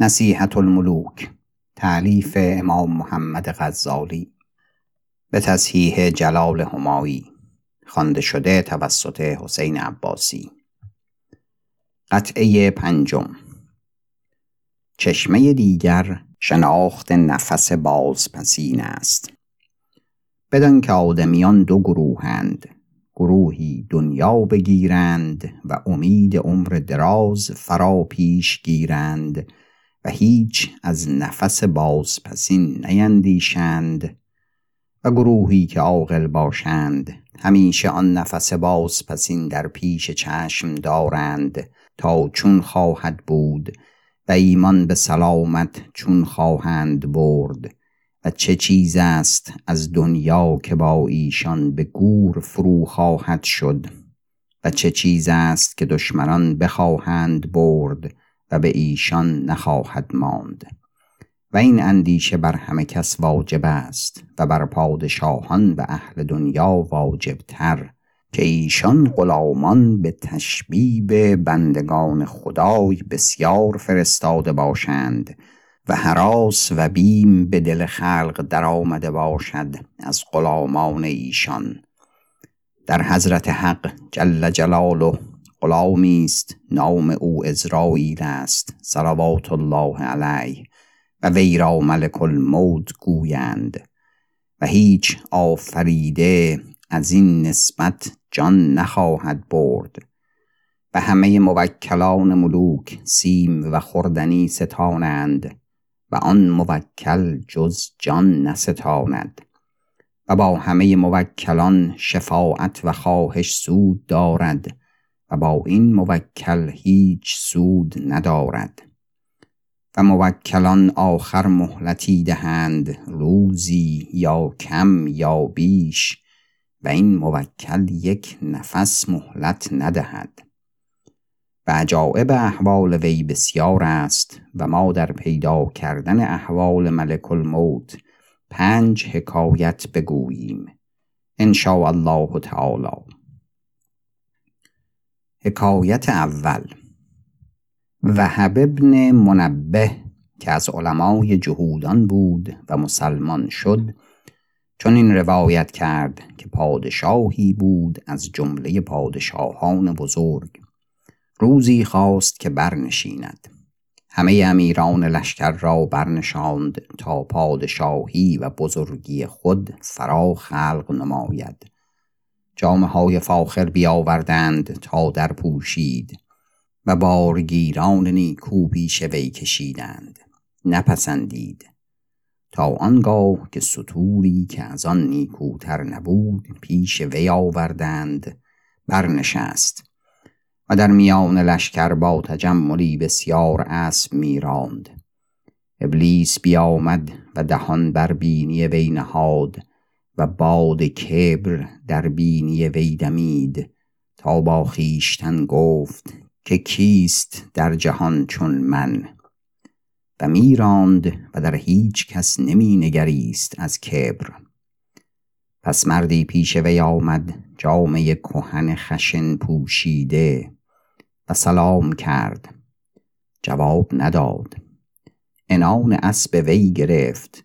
نصیحت الملوک تعلیف امام محمد غزالی. به تصحیح جلال همایی خوانده شده توسط حسین عباسی. قطعه پنجم. چشمه دیگر شناخت نفس بازپسین است. بدان که آدمیان دو گروهند گروهی دنیا بگیرند و امید عمر دراز فرا پیش گیرند. و هیچ از نفس بازپسین نیندیشند و گروهی که عاقل باشند همیشه آن نفس بازپسین در پیش چشم دارند تا چون خواهد بود و ایمان به سلامت چون خواهند برد و چه چیز است از دنیا که با ایشان به گور فرو خواهد شد و چه چیز است که دشمنان بخواهند برد و به ایشان نخواهد ماند. و این اندیشه بر همه کس واجب است و بر پادشاهان و اهل دنیا واجب تر که ایشان غلامان به تشبیب بندگان خدای بسیار فرستاده باشند و حراس و بیم به دل خلق درآمده باشد از غلامان ایشان. در حضرت حق جل جلاله غلامی است نام او ازرائیل است صلوات الله علیه و وی را ملک الموت گویند. و هیچ آفریده از این نسبت جان نخواهد برد. و همه موکلان ملوک سیم و خوردنی ستانند و آن موکل جز جان نستاند. و با همه موکلان شفاعت و خواهش سود دارد. و با این موکل هیچ سود ندارد. و موکلان آخر مهلتی دهند روزی یا کم یا بیش و این موکل یک نفس مهلت ندهد. و عجائب احوال وی بسیار است و ما در پیدا کردن احوال ملک الموت پنج حکایت بگوییم. ان الله تعالی. حکایت اول. وهب ابن منبه که از علمای جهودان بود و مسلمان شد چون این روایت کرد که پادشاهی بود از جمله پادشاهان بزرگ. روزی خواست که برنشیند. همه امیران لشکر را برنشاند تا پادشاهی و بزرگی خود فرا خلق نماید. جامعه های فاخر بیاوردند تا در پوشید و بارگیران نیکو پیش وی کشیدند نپسندید. تا آنگاه که سطوری که از آن نیکوتر نبود پیش وی آوردند برنشست و در میان لشکر با تجملی بسیار اسب میراند. ابلیس بیامد و دهان بر بینی وی نهاد و باد کبر در بینی وی دمید تا با خیشتن گفت که کیست در جهان چون من؟ و میراند و در هیچ کس نمی نگریست از کبر. پس مردی پیش وی آمد جامعه کهن خشن پوشیده و سلام کرد. جواب نداد. انان اسب وی گرفت.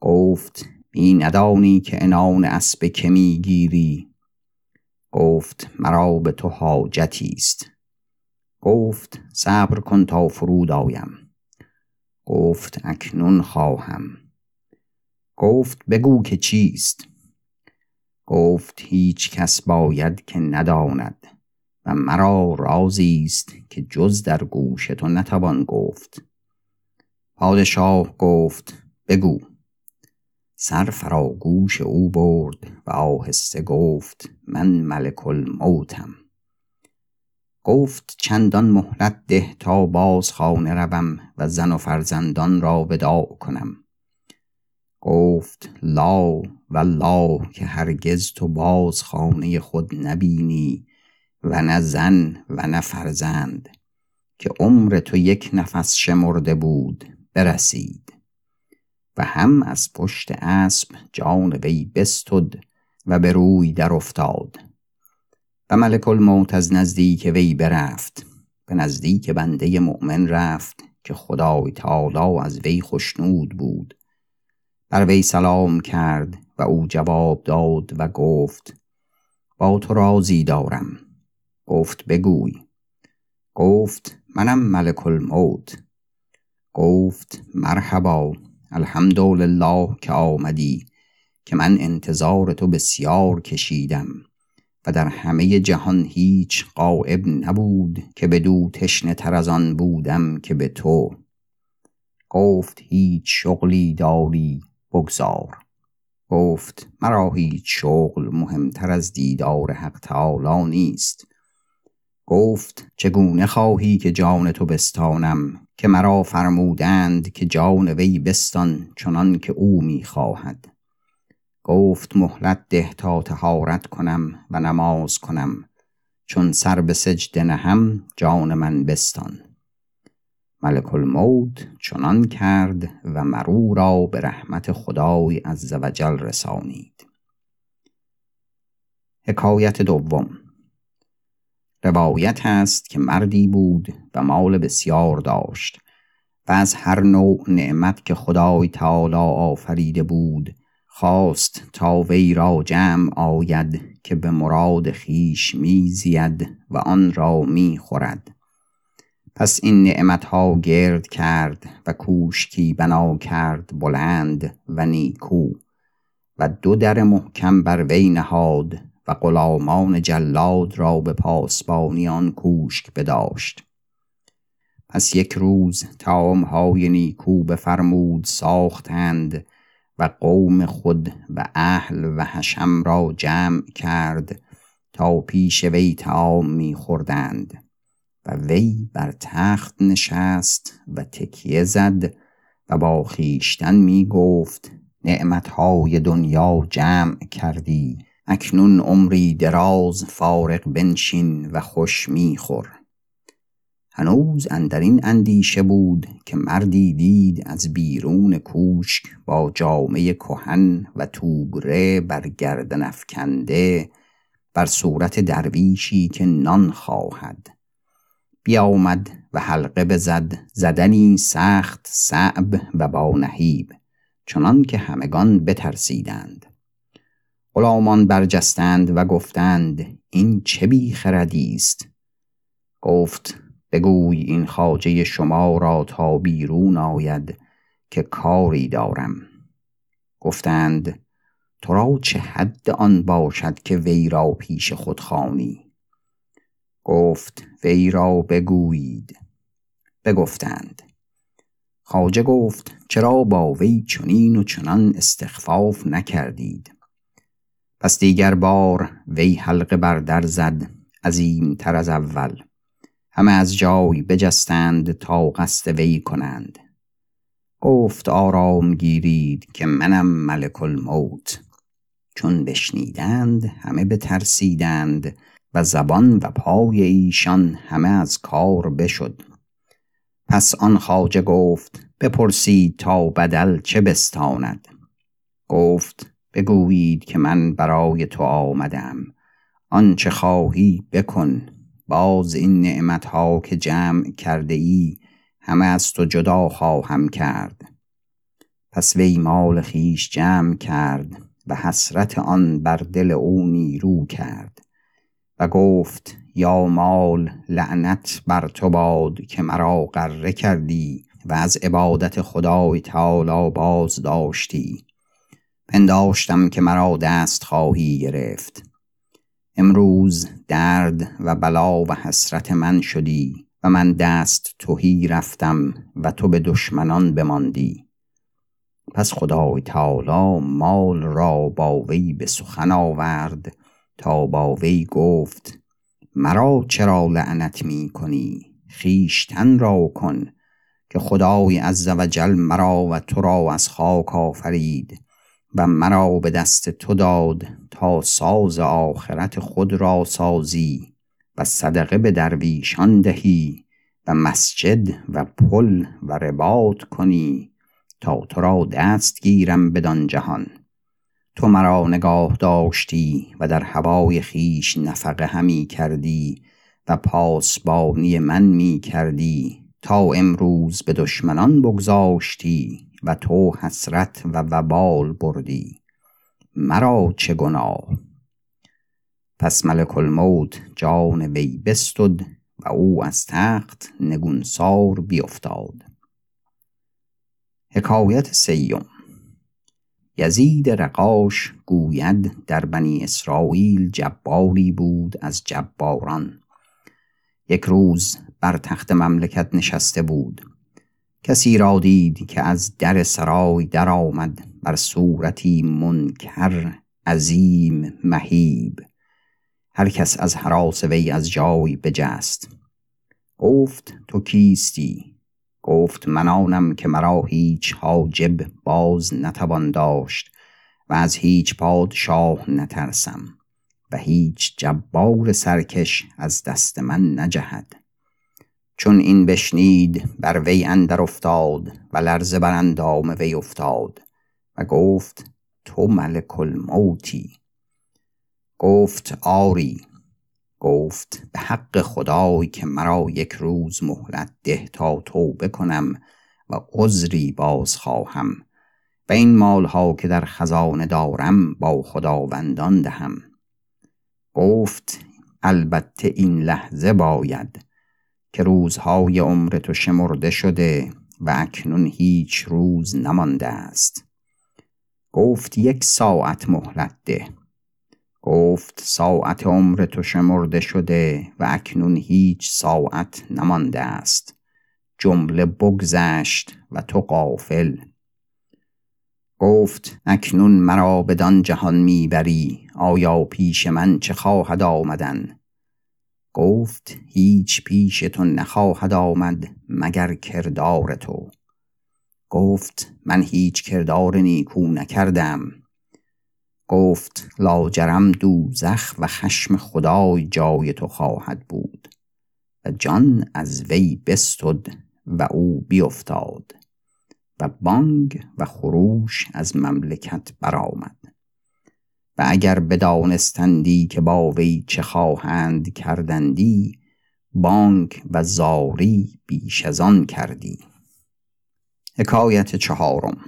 گفت می ندانی که انان اسب که می‌گیری گفت مرا به تو حاجتی است. گفت صبر کن تا فرود آیم. گفت اکنون خواهم. گفت بگو که چیست. گفت هیچ کس باید که نداند و مرا رازی است که جز در گوش تو نتوان گفت. پادشاه گفت بگو. سر فرا گوش او برد و آهسته گفت من ملک الموتم. گفت چندان مهلت ده تا باز خانه روم و زن و فرزندان را وداع کنم. گفت لا والله که هرگز تو باز خانه خود نبینی و نه زن و نه فرزند که عمر تو یک نفس شمرده بود برسید. و هم از پشت اسب جان وی بستد و به روی در افتاد. و ملک الموت از نزدیک وی برفت. به نزدیک بنده مؤمن رفت که خدای تعالی از وی خشنود بود. بر وی سلام کرد و او جواب داد و گفت با تو رازی دارم. گفت بگوی. گفت منم ملک الموت. گفت مرحبا. الحمدلله که آمدی که من انتظار تو بسیار کشیدم و در همه جهان هیچ قائب نبود که بدو تشنه تر از آن بودم که به تو. گفت هیچ شغلی داری؟ بگذار. گفت مرا هیچ شغل مهمتر از دیدار حق تعالی نیست. گفت چگونه خواهی که جان تو بستانم که مرا فرمودند که جان وی بستان چنان که او می‌خواهد. گفت مهلت ده تا تهارت کنم و نماز کنم. چون سر به سجده نهم جان من بستان. ملک الموت چنان کرد و مرو را به رحمت خدای عزوجل رسانید. حکایت دوم روایت است که مردی بود و مال بسیار داشت و از هر نوع نعمت که خدای تعالی آفریده بود خواست تا وی را جمع آید که به مراد خیش میزید و آن را می‌خورد. پس این نعمت ها گرد کرد و کوشکی بنا کرد بلند و نیکو و دو در محکم بر وی نهاد و غلامان جلاد را به پاسبانی آن کوشک بداشت. پس یک روز های نیکو بفرمود ساختند و قوم خود و اهل و حشم را جمع کرد تا پیش وی تعام میخوردند و وی بر تخت نشست و تکیه زد و با خیشتن می گفت نعمتهای دنیا جمع کردی اکنون عمری دراز فارغ بنشین و خوش میخور. هنوز اندرین اندیشه بود که مردی دید از بیرون کوشک با جامعه کهن و توبره بر گردن افکنده بر صورت درویشی که نان خواهد. بیامد و حلقه بزد زدنی سخت صعب و با نهیب چنان که همگان بترسیدند. غلامان برجستند و گفتند این چه بی خردی است؟ گفت بگوی این خاجه شما را تا بیرون آید که کاری دارم. گفتند تو را چه حد آن باشد که وی را پیش خود خانی گفت وی را بگویید. بگفتند. خاجه گفت چرا با وی چنین و چنان استخفاف نکردید؟ پس دیگر بار وی حلقه بر در زد عظیم تر از اول. همه از جای بجستند تا قصد وی کنند. گفت آرام گیرید که منم ملک الموت. چون بشنیدند همه بترسیدند و زبان و پای ایشان همه از کار بشد. پس آن خاجه گفت بپرسید تا بدل چه بستاند. گفت بگویید که من برای تو آمدم. آنچه خواهی بکن. باز این نعمت ها که جمع کرده ای همه از تو جدا خواهم کرد. پس وی مال خیش جمع کرد و حسرت آن بر دل او نیرو کرد و گفت یا مال لعنت بر تو باد که مرا قره کردی و از عبادت خدای تعالی باز داشتی پنداشتم که مرا دست خواهی گرفت. امروز درد و بلا و حسرت من شدی و من دست توهی رفتم و تو به دشمنان بماندی. پس خدای تعالی مال را با وی به سخن آورد تا با وی گفت مرا چرا لعنت می کنی؟ خیشتن را کن که خدای عزوجل مرا و تو را از خاک آفرید. و مرا به دست تو داد تا ساز آخرت خود را سازی و صدقه به درویشان دهی و مسجد و پل و رباط کنی تا تو را دست گیرم بدان جهان. تو مرا نگاه داشتی و در هوای خیش نفقه همی کردی و پاسبانی من می کردی تا امروز به دشمنان بگذاشتی. و تو حسرت و وبال بردی. مرا چه گناه! پس ملک الموت جان وی بستد و او از تخت نگونسار بیفتاد. حکایت سیم یزید رقاش گوید در بنی اسرائیل جباری بود از جباران. یک روز بر تخت مملکت نشسته بود. کسی را دید که از در سرای درآمد بر صورتی منکر عظیم مهیب. هر کس از حراس وی از جای بجست. گفت تو کیستی؟ گفت منانم که مرا هیچ حاجب باز نتوان داشت و از هیچ پادشاه نترسم و هیچ جبار سرکش از دست من نجهد. چون این بشنید بر وی اندر افتاد و لرزه بر اندام وی افتاد و گفت تو ملک الموتی. گفت آری. گفت به حق خدای که مرا یک روز مهلت ده تا توبه کنم و عذری باز خواهم و این مالها که در خزانه دارم با خداوندان دهم. گفت البته این لحظه باید. که روزهای عمر تو شمرده شده و اکنون هیچ روز نمانده است. گفت یک ساعت مهلت ده. گفت ساعت عمر تو شمرده شده و اکنون هیچ ساعت نمانده است. جمله بگذشت و تو قافل گفت اکنون مرا بدان جهان می‌بری آیا پیش من چه خواهد آمدن؟ گفت هیچ پیش تو نخواهد آمد مگر کردار تو. گفت من هیچ کردار نیکو نکردم. گفت لاجرم دوزخ و خشم خدای جای تو خواهد بود و جان از وی بستد و او بیفتاد و بانگ و خروش از مملکت برآمد. و اگر بدانستندی که با وی چه خواهند کردندی بانگ و زاری بیش از آن کردی. حکایت چهارم.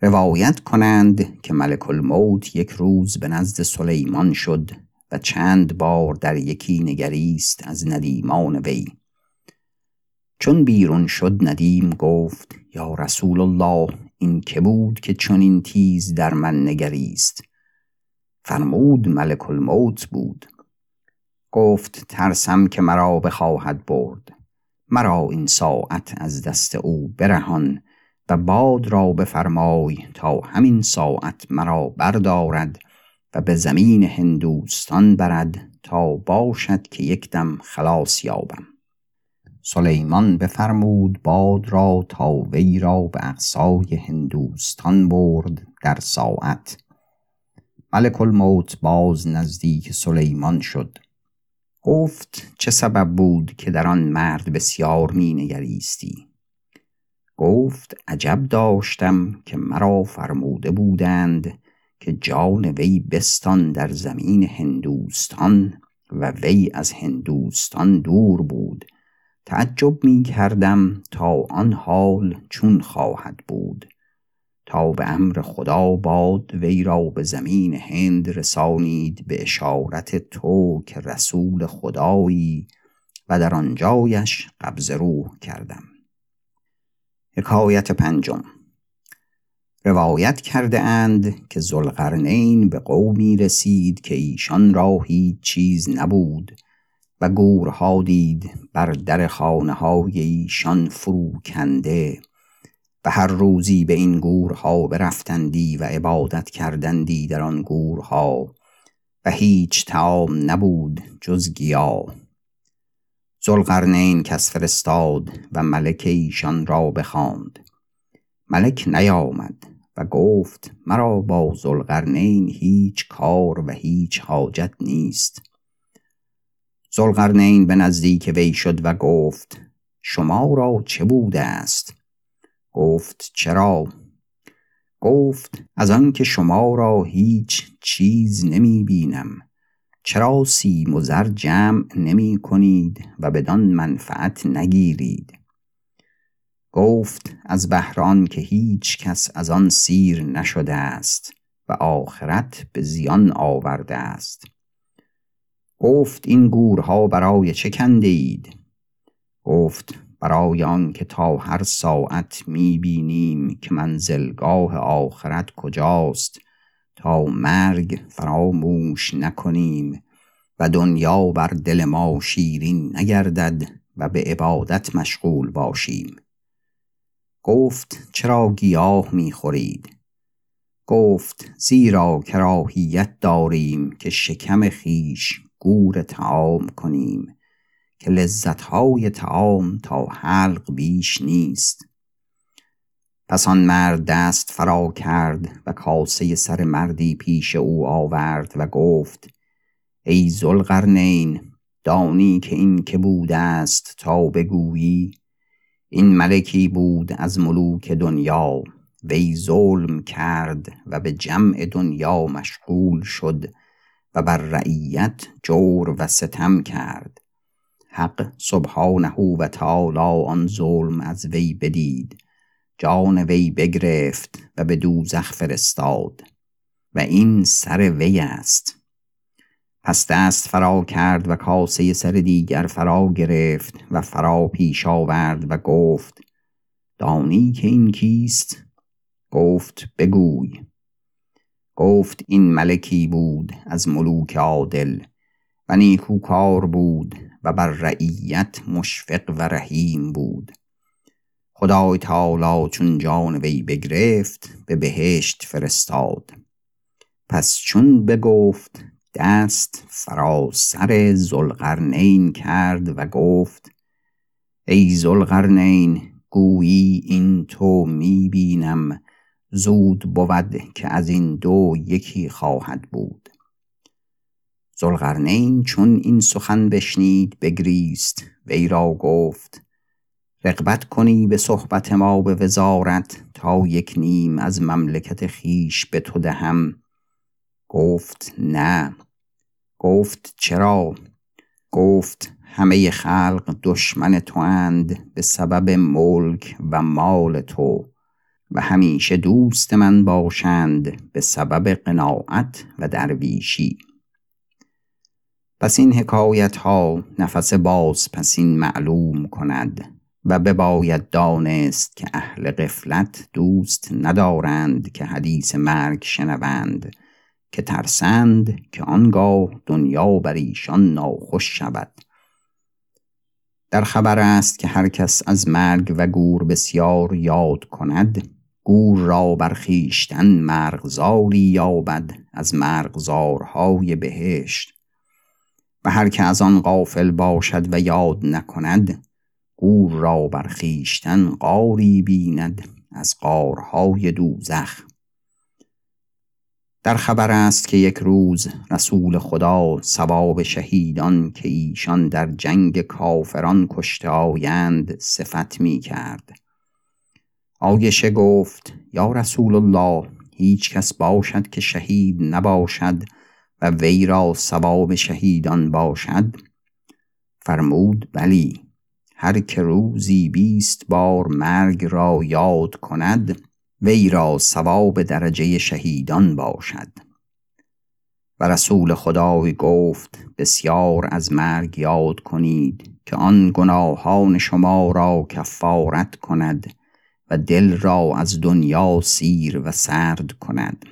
روایت کنند که ملک الموت یک روز به نزد سلیمان شد و چند بار در یکی نگریست از ندیمان وی. چون بیرون شد ندیم گفت یا رسول الله این که بود که چنین تیز در من نگریست. فرمود ملک الموت بود. گفت ترسم که مرا بخواهد برد. مرا این ساعت از دست او برهان و باد را بفرمای تا همین ساعت مرا بردارد و به زمین هندوستان برد تا باشد که یک دم خلاص یابم. سلیمان بفرمود باد را تا وی را به اقصای هندوستان برد در ساعت. ملک الموت باز نزدیک سلیمان شد. گفت چه سبب بود که در آن مرد بسیار می نگریستی گفت عجب داشتم که مرا فرموده بودند که جان وی بستان در زمین هندوستان و وی از هندوستان دور بود. تعجب می کردم تا آن حال چون خواهد بود. تا به امر خدا باد وی را به زمین هند رسانید به اشارت تو که رسول خدایی و در آنجایش قبض روح کردم. حکایت پنجم. روایت کرده اند که زلقرنین به قومی رسید که ایشان را هیچ چیز نبود. و گورها دید بر در خانه های ایشان فروکنده و هر روزی به این گورها برفتندی و عبادت کردندی در آن گورها و هیچ تعام نبود جز گیاه زلقرنین کس فرستاد و ملک ایشان را بخواند. ملک نیامد و گفت مرا با زلقرنین هیچ کار و هیچ حاجت نیست. زلقرنین به نزدیک وی شد و گفت شما را چه بوده است؟ گفت چرا؟ گفت از آنکه شما را هیچ چیز نمی بینم چرا سیم و زر جمع نمی کنید و بدان منفعت نگیرید؟ گفت از بهران که هیچ کس از آن سیر نشده است و آخرت به زیان آورده است. گفت این گورها برای چه کنده اید؟ گفت برای آن که تا هر ساعت می بینیم که منزلگاه آخرت کجاست تا مرگ فراموش نکنیم و دنیا بر دل ما شیرین نگردد و به عبادت مشغول باشیم. گفت چرا گیاه می‌خورید؟ گفت زیرا کراهیت داریم که شکم خیش گور تعام کنیم که لذتهای تعام تا حلق بیش نیست. پس آن مرد دست فرا کرد و کاسه سر مردی پیش او آورد و گفت ای زلقرنین دانی که این که بوده است تا بگویی این ملکی بود از ملوک دنیا. وی ظلم کرد و به جمع دنیا مشغول شد. و بر رعیت جور و ستم کرد. حق سبحانه و تعالی آن ظلم از وی بدید. جان وی بگرفت و به دوزخ فرستاد. و این سر وی است. پس دست فرا کرد و کاسه سر دیگر فرا گرفت و فرا پیش آورد و گفت دانی که این کیست؟ گفت بگوی. گفت این ملکی بود از ملوک عادل و نیکوکار بود و بر رعیت مشفق و رحیم بود. خدای تعالی چون جان وی بگرفت به بهشت فرستاد. پس چون بگفت دست فراسر زلقرنین کرد و گفت ای زلقرنین گویی این تو می‌بینم زود بود که از این دو یکی خواهد بود. زلقرنین چون این سخن بشنید بگریست وی را گفت رقبت کنی به صحبت ما به وزارت تا یک نیم از مملکت خیش به تو دهم. گفت نه. گفت چرا؟ گفت همه خلق دشمن تو اند به سبب ملک و مال تو. و همیشه دوست من باشند به سبب قناعت و درویشی. پس این حکایت ها نفس باز پس این معلوم کند و بباید دانست که اهل قفلت دوست ندارند که حدیث مرگ شنوند که ترسند که آنگاه دنیا بر ایشان ناخوش شود. در خبر است که هر کس از مرگ و گور بسیار یاد کند گور را برخیشتن مرغزاری یابد از مرغزارهای بهشت. و هر که از آن غافل باشد و یاد نکند گور را برخیشتن قاری بیند از قارهای دوزخ. در خبر است که یک روز رسول خدا ثواب شهیدان که ایشان در جنگ کافران کشته آیند صفت می کرد آیشه گفت یا رسول الله هیچ کس باشد که شهید نباشد و وی را ثواب شهیدان باشد؟ فرمود بلی. هر که روزی بیست بار مرگ را یاد کند وی را ثواب درجه شهیدان باشد. و رسول خدای گفت بسیار از مرگ یاد کنید که آن گناهان شما را کفارت کند. و دل را از دنیا سیر و سرد کند.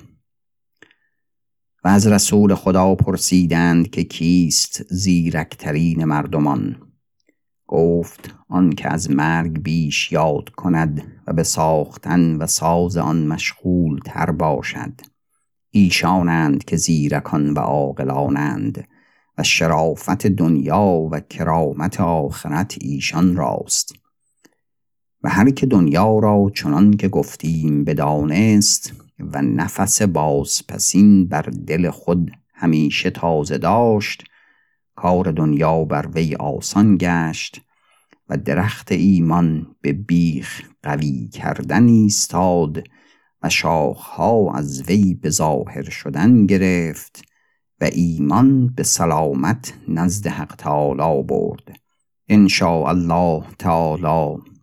و از رسول خدا پرسیدند که کیست زیرکترین مردمان. گفت آن که از مرگ بیش یاد کند و به ساختن و ساز آن مشغول تر باشد. ایشانند که زیرکان و عاقلانند و شرافت دنیا و کرامت آخرت ایشان راست. و هر که دنیا را چنان که گفتیم بدانست و نفس بازپسین بر دل خود همیشه تازه داشت کار دنیا بر وی آسان گشت و درخت ایمان به بیخ قوی کردن ایستاد و شاخها از وی به ظاهر شدن گرفت و ایمان به سلامت نزد حق تعالی برد. ان الله تعالی.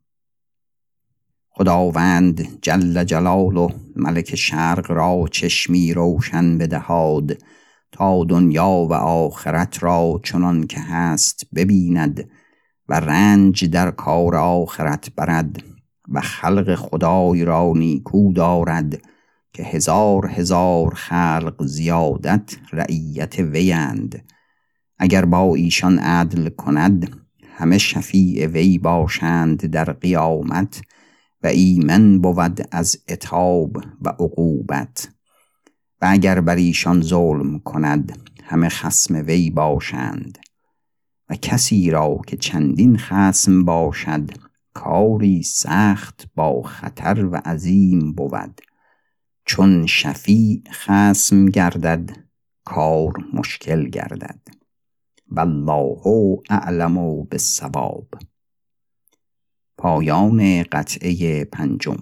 خداوند جل جلاله ملک شرق را چشمی روشن بدهاد تا دنیا و آخرت را چنان که هست ببیند و رنج در کار آخرت برد و خلق خدای را نیکو دارد که هزار هزار خلق زیادت رعیت ویند اگر با ایشان عدل کند همه شفیع وی باشند در قیامت و ایمن بود از اتاب و عقوبت. و اگر بر ایشان ظلم کند همه خسم وی باشند. و کسی را که چندین خسم باشد کاری سخت با خطر و عظیم بود. چون شفیع خسم گردد کار مشکل گردد. والله اعلم بالصواب. پایان قطعه پنجم.